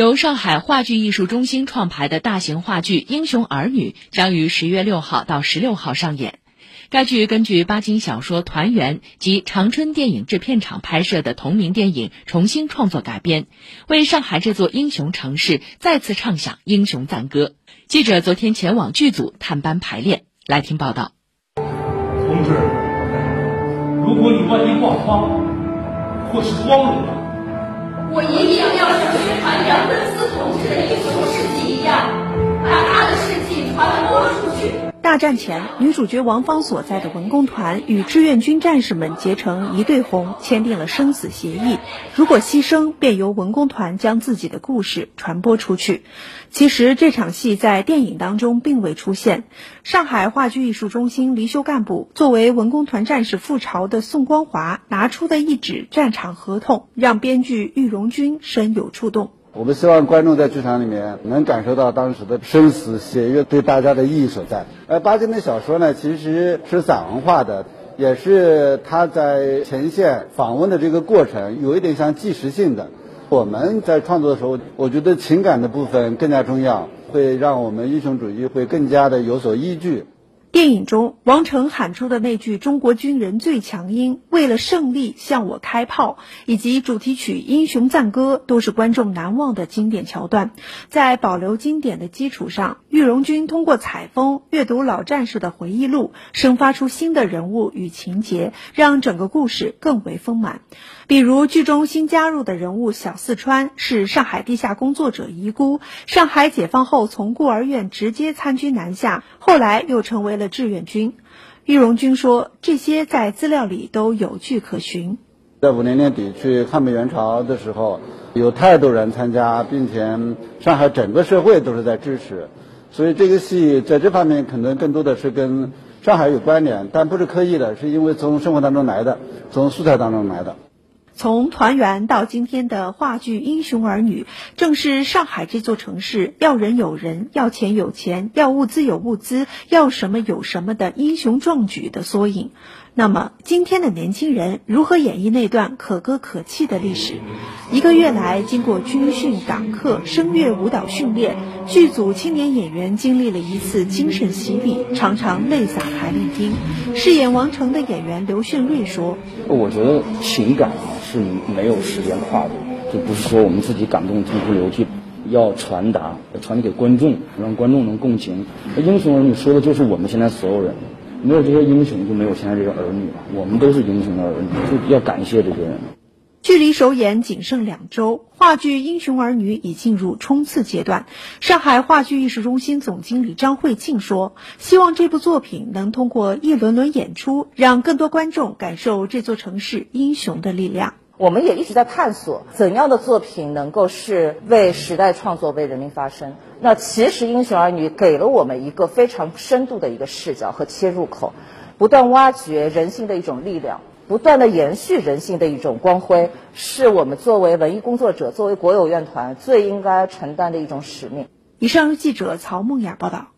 由上海话剧艺术中心创排的大型话剧《英雄儿女》将于十月六号到十六号上演。该剧根据巴金小说《团圆》及长春电影制片厂拍摄的同名电影重新创作改编，为上海这座英雄城市再次唱响英雄赞歌。记者昨天前往剧组探班排练，来听报道。同志，如果你万一挂花或是光荣了。我一定要向宣传杨根思同志的英雄事迹大战前，女主角王芳所在的文工团与志愿军战士们结成一对红，签订了生死协议。如果牺牲，便由文工团将自己的故事传播出去。其实这场戏在电影当中并未出现。上海话剧艺术中心离休干部作为文工团战士赴朝的宋光华拿出的一纸战场合同，让编剧玉荣军深有触动。我们希望观众在剧场里面能感受到当时的生死血约对大家的意义所在。而巴金的小说呢，其实是散文化的，也是他在前线访问的这个过程，有一点像纪实性的。我们在创作的时候，我觉得情感的部分更加重要，会让我们英雄主义会更加的有所依据。电影中，王成喊出的那句“中国军人最强音，为了胜利向我开炮”，以及主题曲《英雄赞歌》，都是观众难忘的经典桥段。在保留经典的基础上，玉荣军通过采风、阅读老战士的回忆录，生发出新的人物与情节，让整个故事更为丰满。比如剧中新加入的人物小四川，是上海地下工作者遗孤，上海解放后从孤儿院直接参军南下，后来又成为的志愿军。郁荣军说：“这些在资料里都有据可循。”在五零年底去抗美援朝的时候，有太多人参加，并且上海整个社会都是在支持，所以这个戏在这方面可能更多的是跟上海有关联，但不是刻意的，是因为从生活当中来的，从素材当中来的。从团圆到今天的话剧《英雄儿女》，正是上海这座城市要人有人，要钱有钱，要物资有物资，要什么有什么的英雄壮举的缩影。那么，今天的年轻人如何演绎那段可歌可泣的历史？一个月来，经过军训、党课、声乐舞蹈训练，剧组青年演员经历了一次精神洗礼，常常泪洒台历厅。饰演王成的演员刘炫瑞说：“我觉得情感是没有时间跨度，就不是说我们自己感动痛哭流涕，要传达，要传递给观众，让观众能共情。英雄儿女说的就是我们现在所有人。”没有这些英雄，就没有现在这些儿女了。我们都是英雄的儿女，就要感谢这些人。距离首演仅剩两周，话剧《英雄儿女》已进入冲刺阶段。上海话剧艺术中心总经理张慧庆说：“希望这部作品能通过一轮轮演出，让更多观众感受这座城市英雄的力量。”我们也一直在探索怎样的作品能够是为时代创作、为人民发声。那其实《英雄儿女》给了我们一个非常深度的一个视角和切入口，不断挖掘人性的一种力量，不断的延续人性的一种光辉，是我们作为文艺工作者、作为国有院团最应该承担的一种使命。以上是记者曹梦雅报道。